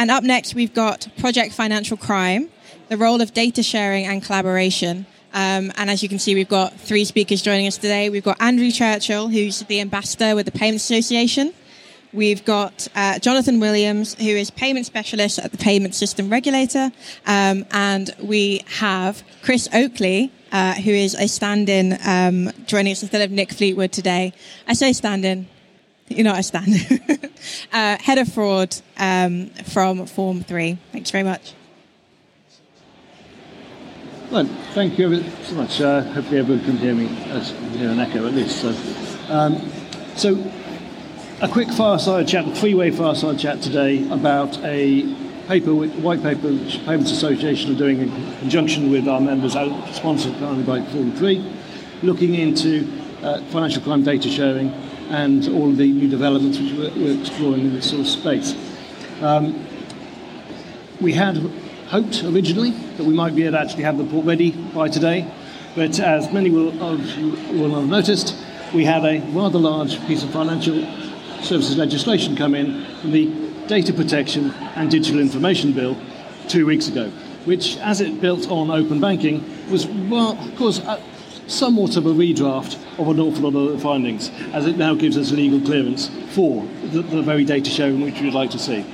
and up next, we've got Project Financial Crime, the role of data sharing and collaboration. Um, and as you can see, we've got three speakers joining us today. We've got Andrew Churchill, who's the ambassador with the Payments Association. We've got uh, Jonathan Williams, who is payment specialist at the Payment System Regulator. Um, and we have Chris Oakley, uh, who is a stand in um, joining us instead of Nick Fleetwood today. I say stand in, you're not a stand uh, head of fraud um, from Form 3. Thanks very much. Well, thank you so much. Uh, hopefully everyone can hear me as hear an echo at least. So, um, so a quick fireside chat, a three-way fireside chat today about a paper, white paper, which Payments Association are doing in conjunction with our members, sponsored currently by Form 3, looking into uh, financial crime data sharing and all the new developments which we're, we're exploring in this sort of space. Um, we had hoped originally that we might be able to actually have the port ready by today, but as many will, of you will have noticed, we had a rather large piece of financial services legislation come in from the Data Protection and Digital Information Bill two weeks ago, which, as it built on open banking, was, well, of course, uh, somewhat of a redraft of an awful lot of the findings, as it now gives us legal clearance for the, the very data sharing which we'd like to see.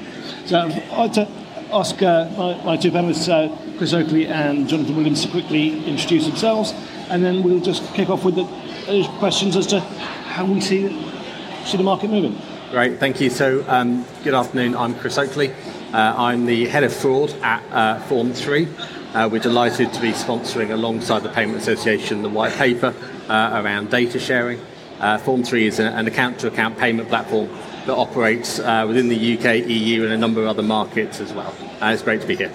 So I'd to ask uh, my, my, two panelists, uh, Chris Oakley and Jonathan Williams, to quickly introduce themselves, and then we'll just kick off with the uh, questions as to how we see, see the market moving. Great, thank you. So, um, good afternoon. I'm Chris Oakley. Uh, I'm the head of fraud at uh, Form 3. Uh, we're delighted to be sponsoring alongside the Payment Association the white paper around data sharing. Form 3 is an account to account payment platform that operates uh, within the UK, EU, and a number of other markets as well. Uh, it's great to be here.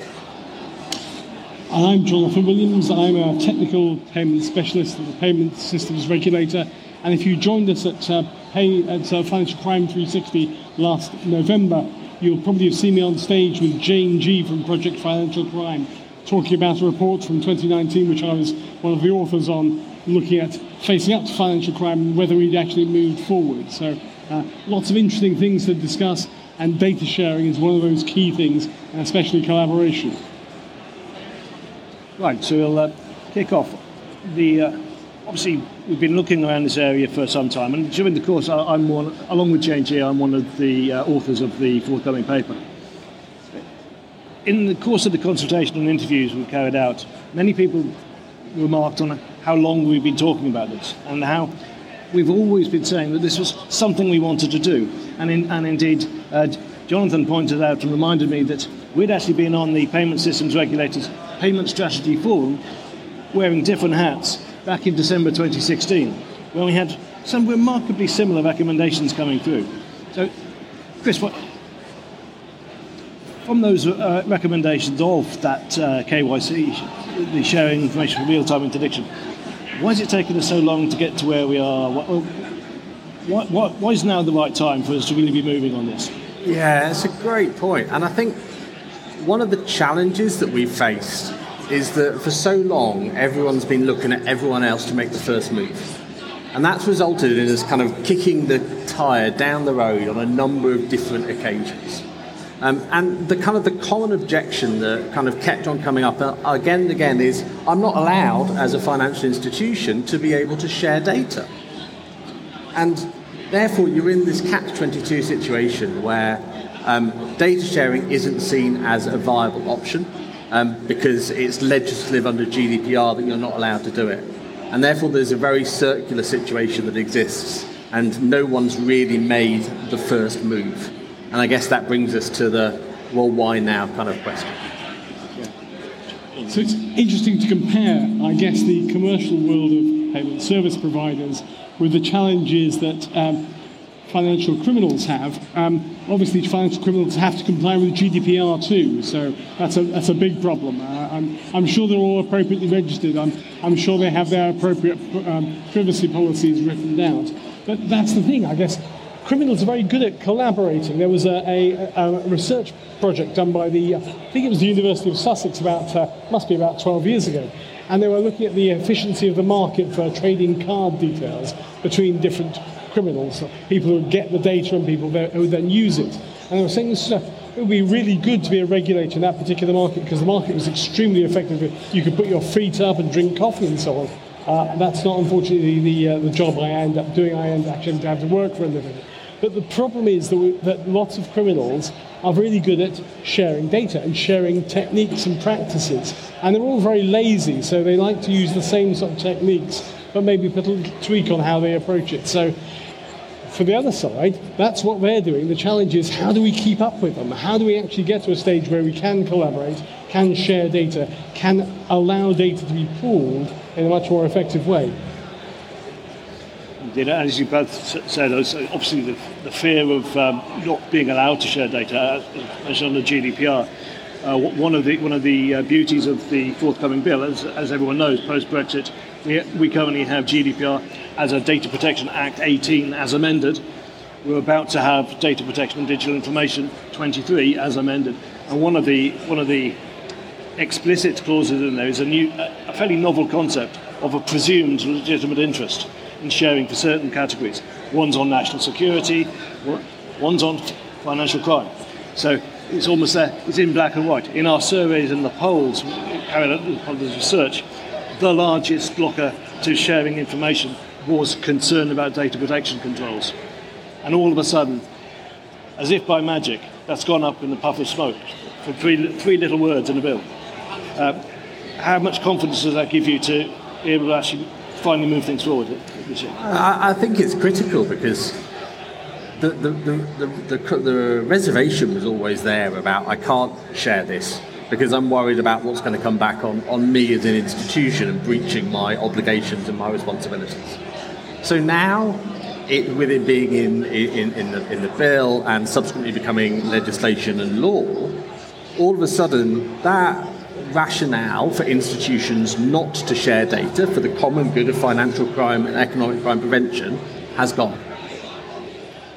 I'm Jonathan Williams. I'm a technical payment specialist at the Payment Systems Regulator. And if you joined us at, uh, pay, at uh, Financial Crime 360 last November, you'll probably have seen me on stage with Jane G from Project Financial Crime talking about a report from 2019, which I was one of the authors on, looking at facing up to financial crime and whether we'd actually moved forward. So uh, lots of interesting things to discuss, and data sharing is one of those key things, and especially collaboration. Right, so we'll uh, kick off. The uh, obviously we've been looking around this area for some time, and during the course, I'm one, along with Jane I'm one of the uh, authors of the forthcoming paper. In the course of the consultation and interviews we've carried out, many people remarked on how long we've been talking about this and how we've always been saying that this was something we wanted to do. And, in, and indeed, uh, Jonathan pointed out and reminded me that we'd actually been on the Payment Systems Regulators Payment Strategy Forum wearing different hats back in December 2016, when we had some remarkably similar recommendations coming through. So, Chris, what, from those uh, recommendations of that uh, KYC, the sharing information for real-time interdiction, why is it taking us so long to get to where we are? Why, why, why is now the right time for us to really be moving on this? Yeah, it's a great point. And I think one of the challenges that we've faced is that for so long, everyone's been looking at everyone else to make the first move. And that's resulted in us kind of kicking the tyre down the road on a number of different occasions. Um, and the kind of the common objection that kind of kept on coming up uh, again and again is I'm not allowed as a financial institution to be able to share data. And therefore, you're in this catch 22 situation where um, data sharing isn't seen as a viable option um, because it's legislative under GDPR that you're not allowed to do it. And therefore, there's a very circular situation that exists, and no one's really made the first move. And I guess that brings us to the well, why now kind of question. So it's interesting to compare, I guess, the commercial world of payment service providers with the challenges that um, financial criminals have. Um, obviously, financial criminals have to comply with GDPR too, so that's a, that's a big problem. Uh, I'm, I'm sure they're all appropriately registered. I'm, I'm sure they have their appropriate um, privacy policies written down. But that's the thing, I guess criminals are very good at collaborating. There was a, a, a, research project done by the, I think it was the University of Sussex about, uh, must be about 12 years ago. And they were looking at the efficiency of the market for trading card details between different criminals, people who would get the data and people who would then use it. And they were saying this is a it would be really good to be a regulator in that particular market because the market was extremely effective. You could put your feet up and drink coffee and so on. Uh, that's not unfortunately the, uh, the job I end up doing. I end up actually having to work for a living. But the problem is that, we, that lots of criminals are really good at sharing data and sharing techniques and practices. And they're all very lazy, so they like to use the same sort of techniques, but maybe put a little tweak on how they approach it. So for the other side, that's what they're doing. The challenge is how do we keep up with them? How do we actually get to a stage where we can collaborate, can share data, can allow data to be pooled in a much more effective way? Indeed, as you both said, obviously the, the fear of um, not being allowed to share data, as on the GDPR. Uh, one of the one of the uh, beauties of the forthcoming bill, as, as everyone knows, post Brexit, we, we currently have GDPR as a Data Protection Act 18 as amended. We're about to have Data Protection and Digital Information 23 as amended, and one of the one of the explicit clauses in there is a new, a fairly novel concept of a presumed legitimate interest in sharing for certain categories. One's on national security, one's on financial crime. So it's almost there, it's in black and white. In our surveys and the polls carried out as part of this research, the largest blocker to sharing information was concern about data protection controls. And all of a sudden, as if by magic, that's gone up in the puff of smoke for three, three little words in a bill. Uh, how much confidence does that give you to be able to actually finally move things forward? I, I think it's critical because the, the, the, the, the reservation was always there about I can't share this because I'm worried about what's going to come back on, on me as an institution and breaching my obligations and my responsibilities. So now, it, with it being in, in, in, the, in the bill and subsequently becoming legislation and law, all of a sudden that rationale for institutions not to share data for the common good of financial crime and economic crime prevention has gone.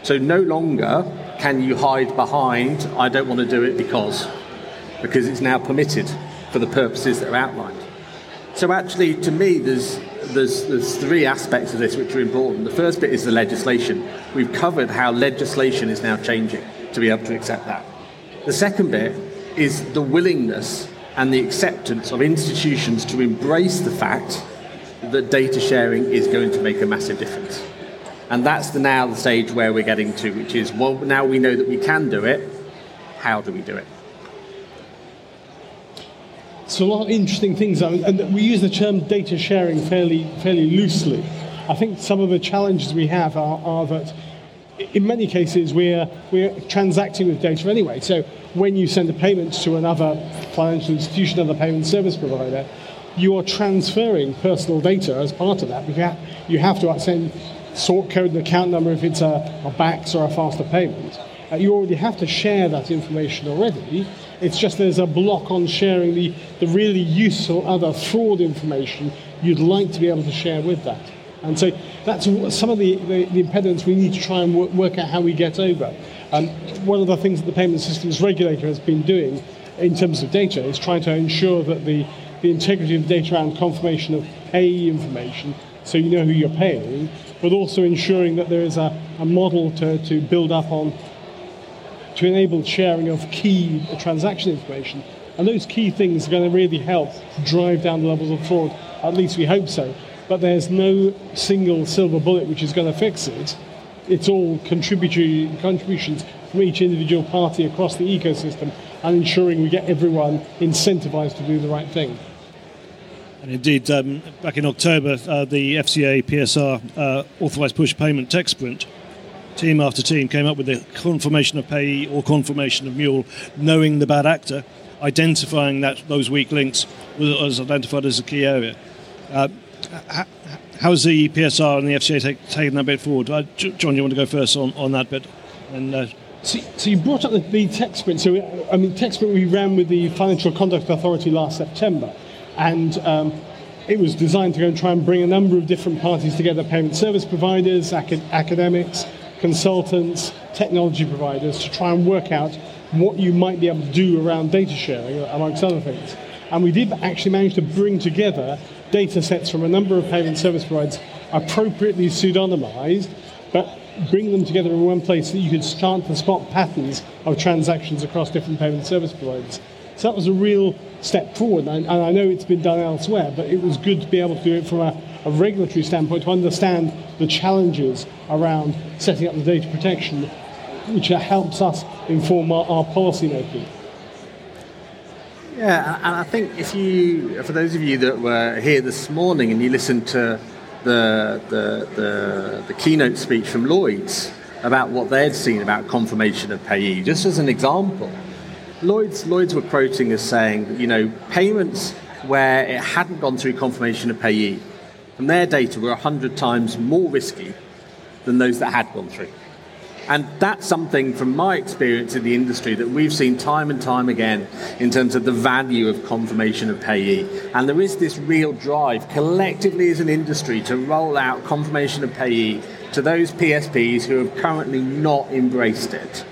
So no longer can you hide behind, I don't want to do it because because it's now permitted for the purposes that are outlined. So actually, to me, there's, there's, there's three aspects of this which are important. The first bit is the legislation. We've covered how legislation is now changing to be able to accept that. The second bit is the willingness and the acceptance of institutions to embrace the fact that data sharing is going to make a massive difference. And that's the now the stage where we're getting to, which is well, now we know that we can do it. How do we do it? So a lot of interesting things, and we use the term data sharing fairly, fairly loosely. I think some of the challenges we have are, are that in many cases we're, we're transacting with data anyway. So when you send a payment to another financial institution, another payment service provider, you are transferring personal data as part of that. You have to send sort code and account number if it's a, a BACS or a faster payment. Uh, you already have to share that information already. It's just there's a block on sharing the, the really useful other fraud information you'd like to be able to share with that. And so that's some of the, the, the impediments we need to try and work, work out how we get over. Um, one of the things that the payment systems regulator has been doing in terms of data is trying to ensure that the, the integrity of data around confirmation of payee information, so you know who you're paying, but also ensuring that there is a, a model to, to build up on to enable sharing of key transaction information. And those key things are going to really help drive down the levels of fraud. At least we hope so. But there's no single silver bullet which is going to fix it. It's all contributory contributions from each individual party across the ecosystem and ensuring we get everyone incentivized to do the right thing. And indeed, um, back in October, uh, the FCA PSR uh, authorised push payment tech sprint team after team came up with the confirmation of payee or confirmation of mule, knowing the bad actor, identifying that those weak links was identified as a key area. Uh, how's the PSR and the FCA take, taking that bit forward? Uh, John, you want to go first on, on that bit? And uh, so, so, you brought up the, the tech sprint. So I mean, tech sprint we ran with the Financial Conduct Authority last September, and um, it was designed to go and try and bring a number of different parties together: payment service providers, acad- academics, consultants, technology providers to try and work out what you might be able to do around data sharing, amongst other things. And we did actually manage to bring together data sets from a number of payment service providers appropriately pseudonymized, but bring them together in one place so that you could start to spot patterns of transactions across different payment service providers. So that was a real step forward, and, I know it's been done elsewhere, but it was good to be able to do it from a, a regulatory standpoint to understand the challenges around setting up the data protection, which helps us inform our, our policy making. Yeah, and I think if you, for those of you that were here this morning and you listened to the, the, the, the keynote speech from Lloyd's about what they'd seen about confirmation of payee, just as an example, Lloyd's, Lloyd's were quoting as saying you know, payments where it hadn't gone through confirmation of payee, from their data were 100 times more risky than those that had gone through. And that's something from my experience in the industry that we've seen time and time again in terms of the value of confirmation of payee. And there is this real drive collectively as an industry to roll out confirmation of payee to those PSPs who have currently not embraced it.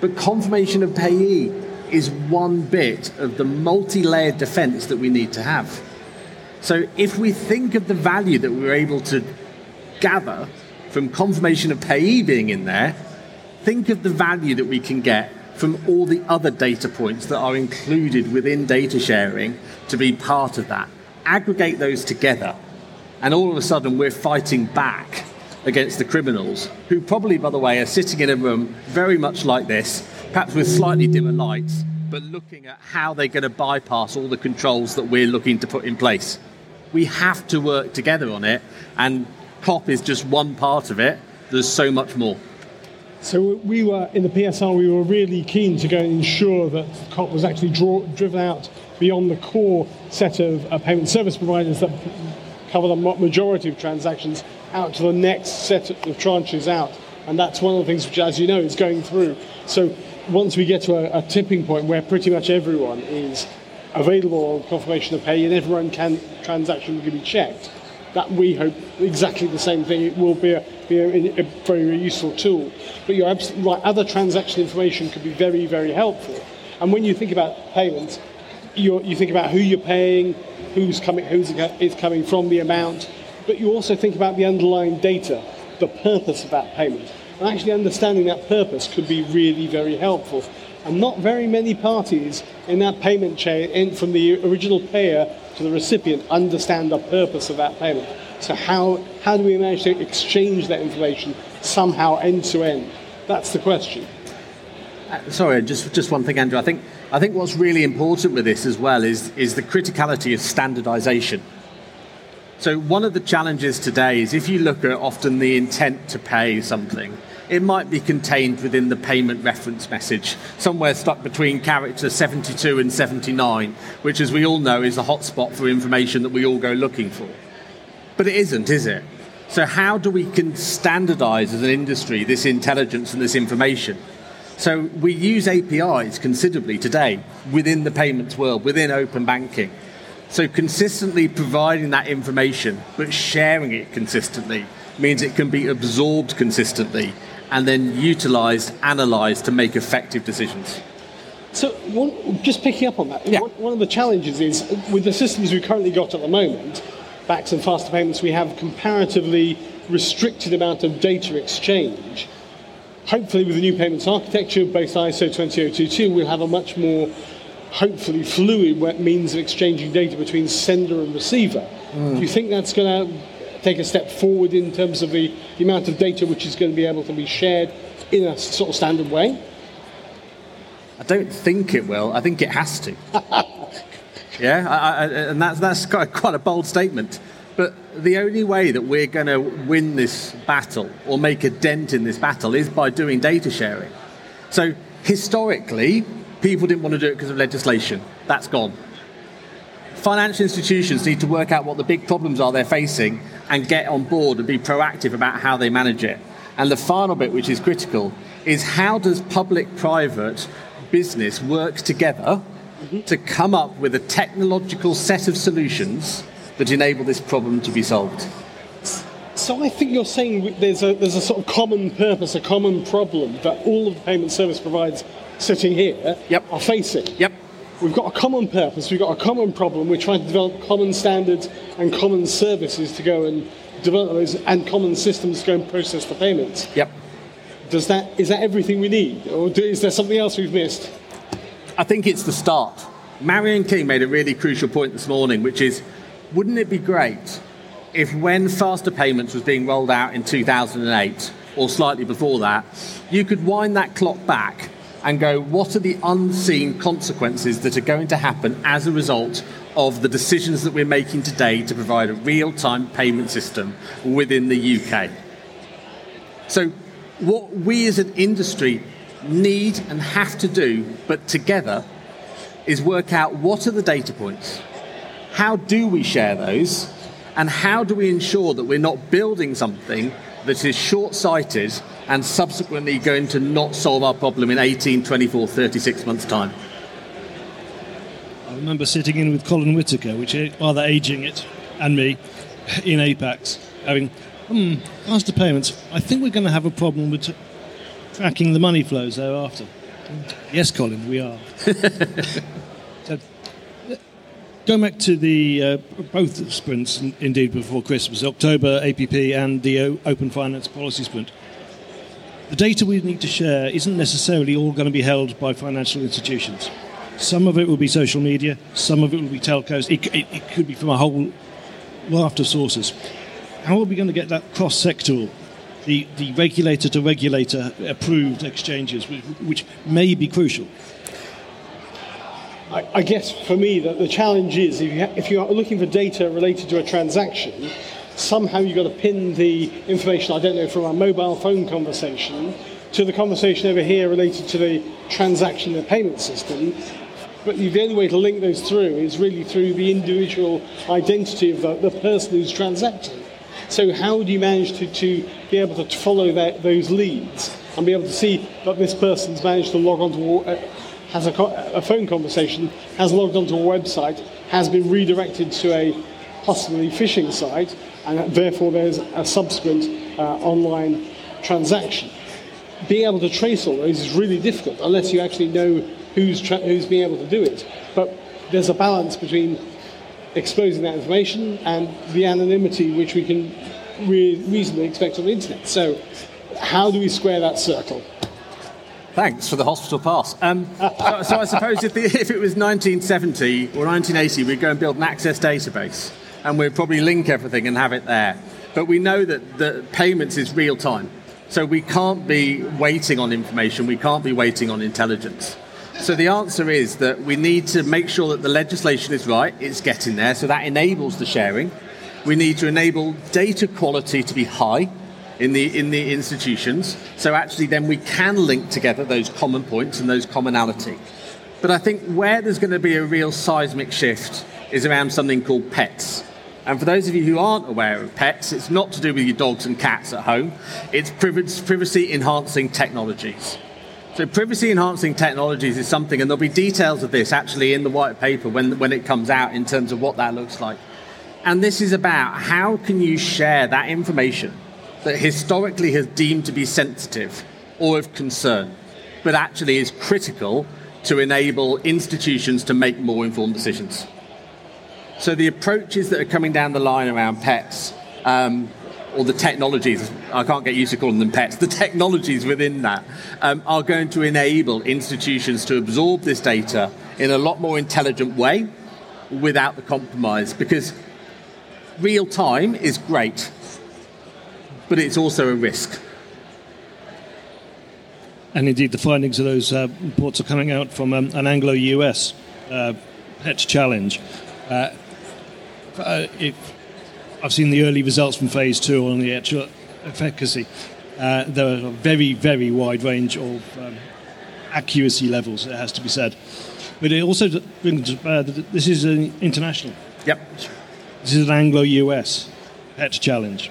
But confirmation of payee is one bit of the multi layered defense that we need to have. So if we think of the value that we're able to gather from confirmation of payee being in there, think of the value that we can get from all the other data points that are included within data sharing to be part of that. Aggregate those together, and all of a sudden we're fighting back against the criminals, who probably, by the way, are sitting in a room very much like this, perhaps with slightly dimmer lights, but looking at how they're going to bypass all the controls that we're looking to put in place. We have to work together on it, and COP is just one part of it. There's so much more. So we were in the PSR. We were really keen to go and ensure that COP was actually draw, driven out beyond the core set of uh, payment service providers that cover the majority of transactions out to the next set of tranches out. And that's one of the things which, as you know, is going through. So once we get to a, a tipping point where pretty much everyone is available on confirmation of payee and everyone can transaction can be checked, that we hope exactly the same thing. It will be a, be a, a very useful tool. But you're absolutely right. Other transaction information could be very, very helpful. And when you think about payments, you think about who you're paying, who's coming, who's coming from the amount, but you also think about the underlying data, the purpose of that payment. And actually understanding that purpose could be really very helpful. And not very many parties in that payment chain, from the original payer to the recipient, understand the purpose of that payment. So how, how do we manage to exchange that information somehow end to end? That's the question. Uh, sorry, just, just one thing, Andrew. I think, I think what's really important with this as well is, is the criticality of standardization. So one of the challenges today is if you look at often the intent to pay something, it might be contained within the payment reference message, somewhere stuck between character 72 and 79, which, as we all know, is the hotspot for information that we all go looking for. But it isn't, is it? So, how do we can standardize as an industry this intelligence and this information? So, we use APIs considerably today within the payments world, within open banking. So, consistently providing that information, but sharing it consistently, means it can be absorbed consistently and then utilized, analyzed to make effective decisions. So, one, just picking up on that, yeah. one, one, of the challenges is with the systems we've currently got at the moment, BACS and faster payments, we have comparatively restricted amount of data exchange. Hopefully, with the new payments architecture based on ISO 20022, we'll have a much more, hopefully, fluid means of exchanging data between sender and receiver. Mm. Do you think that's going to take a step forward in terms of the, the amount of data which is going to be able to be shared in a sort of standard way? I don't think it will. I think it has to. yeah, I, I, and that's, that's quite, quite a bold statement. But the only way that we're going to win this battle or make a dent in this battle is by doing data sharing. So historically, people didn't want to do it because of legislation. That's gone. Financial institutions need to work out what the big problems are they're facing and get on board and be proactive about how they manage it. And the final bit, which is critical, is how does public private business work together mm-hmm. to come up with a technological set of solutions that enable this problem to be solved? So I think you're saying there's a, there's a sort of common purpose, a common problem that all of the payment service providers sitting here yep. are facing. Yep. We've got a common purpose, we've got a common problem, we're trying to develop common standards and common services to go and develop those and common systems to go and process the payments. Yep. does that is that everything we need, or do, is there something else we've missed? I think it's the start. Marion King made a really crucial point this morning, which is, wouldn't it be great if when faster payments was being rolled out in 2008 or slightly before that, you could wind that clock back and go, what are the unseen consequences that are going to happen as a result of the decisions that we're making today to provide a real time payment system within the UK? So, what we as an industry need and have to do, but together, is work out what are the data points, how do we share those, and how do we ensure that we're not building something that is short sighted and subsequently going to not solve our problem in 18, 24, 36 months' time. I remember sitting in with Colin Whitaker, which is rather aging it, and me, in APACS, having, hmm, faster payments. I think we're going to have a problem with tracking the money flows thereafter. Yes, Colin, we are. going back to the uh, both sprints, indeed, before Christmas, October APP and the o- Open Finance Policy Sprint the data we need to share isn't necessarily all going to be held by financial institutions. Some of it will be social media, some of it will be telcos, it, it, it could be from a whole raft of sources. How are we going to get that cross sectoral, the, the regulator to regulator approved exchanges, which, which may be crucial? I, I guess for me, the, the challenge is if you, ha- if you are looking for data related to a transaction, somehow you've got to pin the information, I don't know, from our mobile phone conversation to the conversation over here related to the transaction and the payment system. But the only way to link those through is really through the individual identity of the, the person who's transacting. So how do you manage to, to be able to follow that, those leads and be able to see that this person's managed to log onto uh, has a, a phone conversation, has logged onto a website, has been redirected to a possibly phishing site, and therefore there's a subsequent uh, online transaction. Being able to trace all those is really difficult unless you actually know who's, tra- who's being able to do it. But there's a balance between exposing that information and the anonymity which we can re- reasonably expect on the internet. So, how do we square that circle? Thanks for the hospital pass. Um, so, so, I suppose if, the, if, it was 1970 or 1980, we'd go and build an access database and we'd probably link everything and have it there. But we know that the payments is real time. So we can't be waiting on information, we can't be waiting on intelligence. So the answer is that we need to make sure that the legislation is right, it's getting there, so that enables the sharing. We need to enable data quality to be high in the in the institutions. So actually then we can link together those common points and those commonality. But I think where there's going to be a real seismic shift is around something called pets. And for those of you who aren't aware of pets, it's not to do with your dogs and cats at home, it's privacy enhancing technologies. So, privacy enhancing technologies is something, and there'll be details of this actually in the white paper when, when it comes out in terms of what that looks like. And this is about how can you share that information that historically has deemed to be sensitive or of concern, but actually is critical to enable institutions to make more informed decisions. So the approaches that are coming down the line around pets, um, or the technologies, I can't get used to calling them pets, the technologies within that um, are going to enable institutions to absorb this data in a lot more intelligent way without the compromise. Because real time is great, but it's also a risk. And indeed, the findings of those uh, reports are coming out from um, an Anglo US uh, pet challenge. Uh, uh, if I've seen the early results from phase two on the actual efficacy. Uh, there are a very, very wide range of um, accuracy levels, it has to be said. But it also brings uh, this is an international. Yep. This is an Anglo US pet challenge.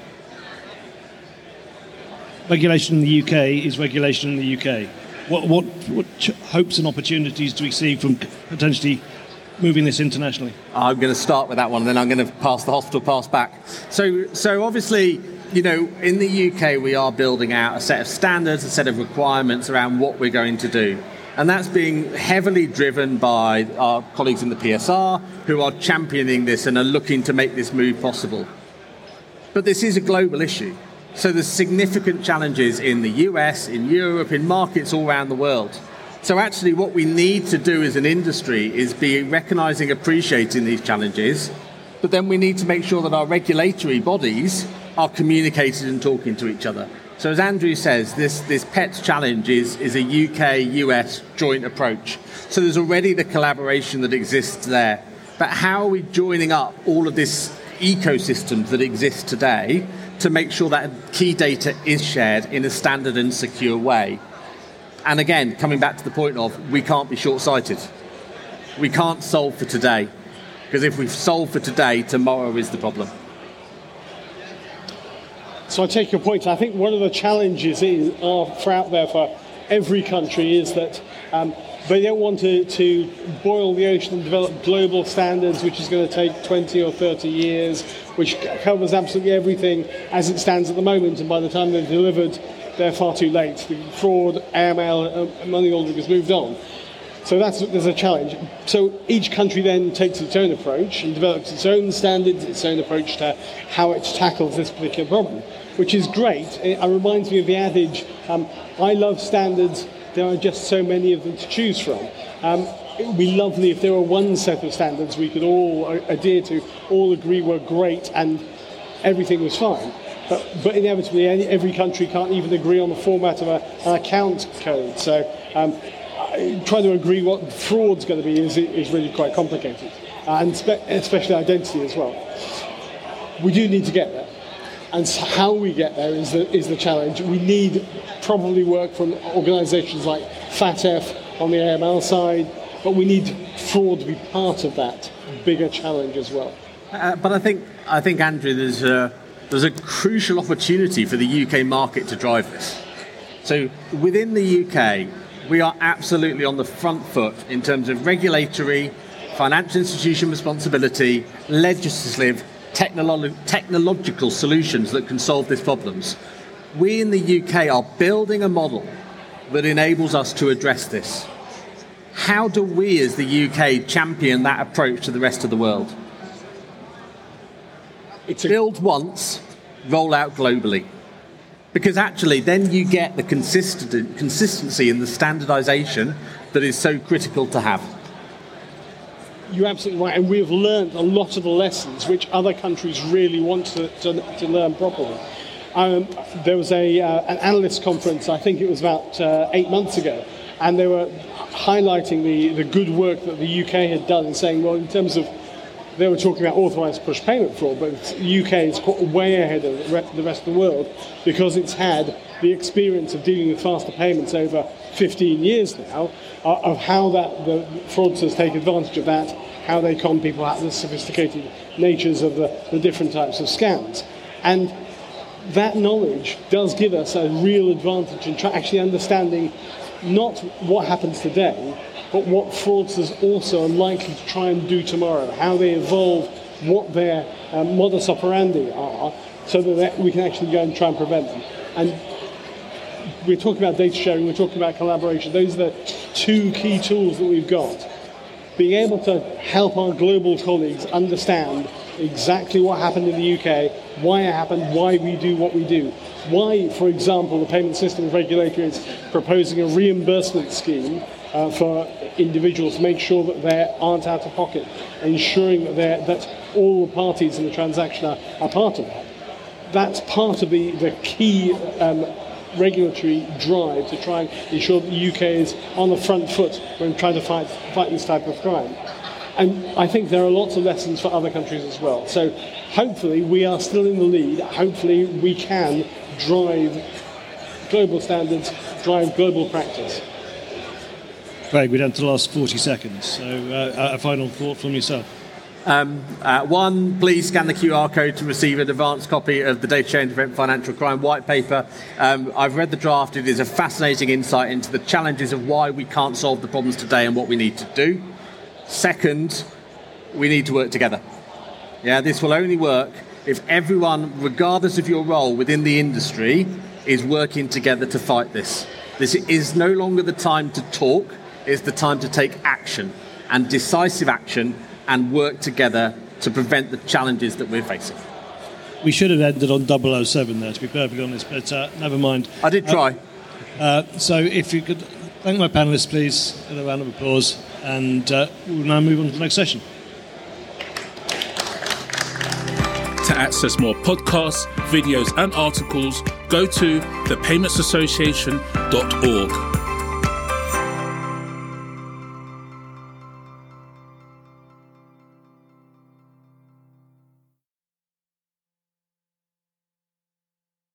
Regulation in the UK is regulation in the UK. What, what, what hopes and opportunities do we see from potentially moving this internationally? I'm going to start with that one, and then I'm going to pass the hospital pass back. So, so obviously, you know, in the UK, we are building out a set of standards, a set of requirements around what we're going to do. And that's being heavily driven by our colleagues in the PSR who are championing this and are looking to make this move possible. But this is a global issue. So there's significant challenges in the US, in Europe, in markets all around the world. So actually what we need to do as an industry is be recognizing, appreciating these challenges, but then we need to make sure that our regulatory bodies are communicating and talking to each other. So as Andrew says, this, this PETS challenge is, is a UK-US joint approach. So there's already the collaboration that exists there. But how are we joining up all of this ecosystems that exist today to make sure that key data is shared in a standard and secure way? And again, coming back to the point of we can't be short-sighted. We can't solve for today. Because if we solve for today, tomorrow is the problem. So I take your point. I think one of the challenges is, are for out there for every country is that um, they don't want to, to boil the ocean and develop global standards, which is going to take 20 or 30 years, which covers absolutely everything as it stands at the moment. And by the time they're delivered, they're far too late. The fraud, AML, uh, money laundering has moved on. So that's there's a challenge. So each country then takes its own approach and develops its own standards, its own approach to how it tackles this particular problem, which is great. It reminds me of the adage, um, "I love standards. There are just so many of them to choose from." Um, it would be lovely if there were one set of standards we could all adhere to, all agree were great, and everything was fine. But, but inevitably, every country can't even agree on the format of a, an account code. So um, trying to agree what fraud's going to be is, is really quite complicated, and spe- especially identity as well. We do need to get there, and how we get there is the, is the challenge. We need probably work from organisations like FATF on the AML side, but we need fraud to be part of that bigger challenge as well. Uh, but I think, I think Andrew, there's a, there's a crucial opportunity for the UK market to drive this. So within the UK, we are absolutely on the front foot in terms of regulatory, financial institution responsibility, legislative, technolo- technological solutions that can solve these problems. We in the UK are building a model that enables us to address this. How do we as the UK champion that approach to the rest of the world? It's build once, roll out globally because actually then you get the consistent, consistency and the standardization that is so critical to have. You're absolutely right, and we've learned a lot of the lessons which other countries really want to, to, to learn properly. Um, there was a, uh, an analyst conference, I think it was about uh, eight months ago, and they were highlighting the, the good work that the UK had done and saying, well, in terms of they were talking about authorised push payment fraud, but the UK is way ahead of the rest of the world because it's had the experience of dealing with faster payments over 15 years now, uh, of how that the fraudsters take advantage of that, how they con people out, the sophisticated natures of the, the different types of scams. And that knowledge does give us a real advantage in tra- actually understanding not what happens today, but what fraudsters also are likely to try and do tomorrow, how they evolve, what their um, modus operandi are, so that we can actually go and try and prevent them. And we're talking about data sharing, we're talking about collaboration. Those are the two key tools that we've got. Being able to help our global colleagues understand exactly what happened in the UK, why it happened, why we do what we do. Why, for example, the payment systems regulator is proposing a reimbursement scheme uh, for individuals to make sure that they aren't out of pocket, ensuring that, that all the parties in the transaction are, are part of that. That's part of the, the key um, regulatory drive to try and ensure that the UK is on the front foot when trying to fight, fight this type of crime. And I think there are lots of lessons for other countries as well. So hopefully we are still in the lead. Hopefully we can drive global standards, drive global practice. Craig, we're down to the last 40 seconds. So, uh, a final thought from yourself. Um, uh, one, please scan the QR code to receive an advanced copy of the Data Change to Prevent Financial Crime white paper. Um, I've read the draft. It is a fascinating insight into the challenges of why we can't solve the problems today and what we need to do. Second, we need to work together. Yeah, this will only work if everyone, regardless of your role within the industry, is working together to fight this. This is no longer the time to talk it's the time to take action and decisive action and work together to prevent the challenges that we're facing. we should have ended on 007 there, to be perfectly honest, but uh, never mind. I did try. Uh, so if you could thank my panelists, please, with a round of applause, and uh, we'll now move on to the next session. To access more podcasts, videos, and articles, go to thepaymentsassociation.org.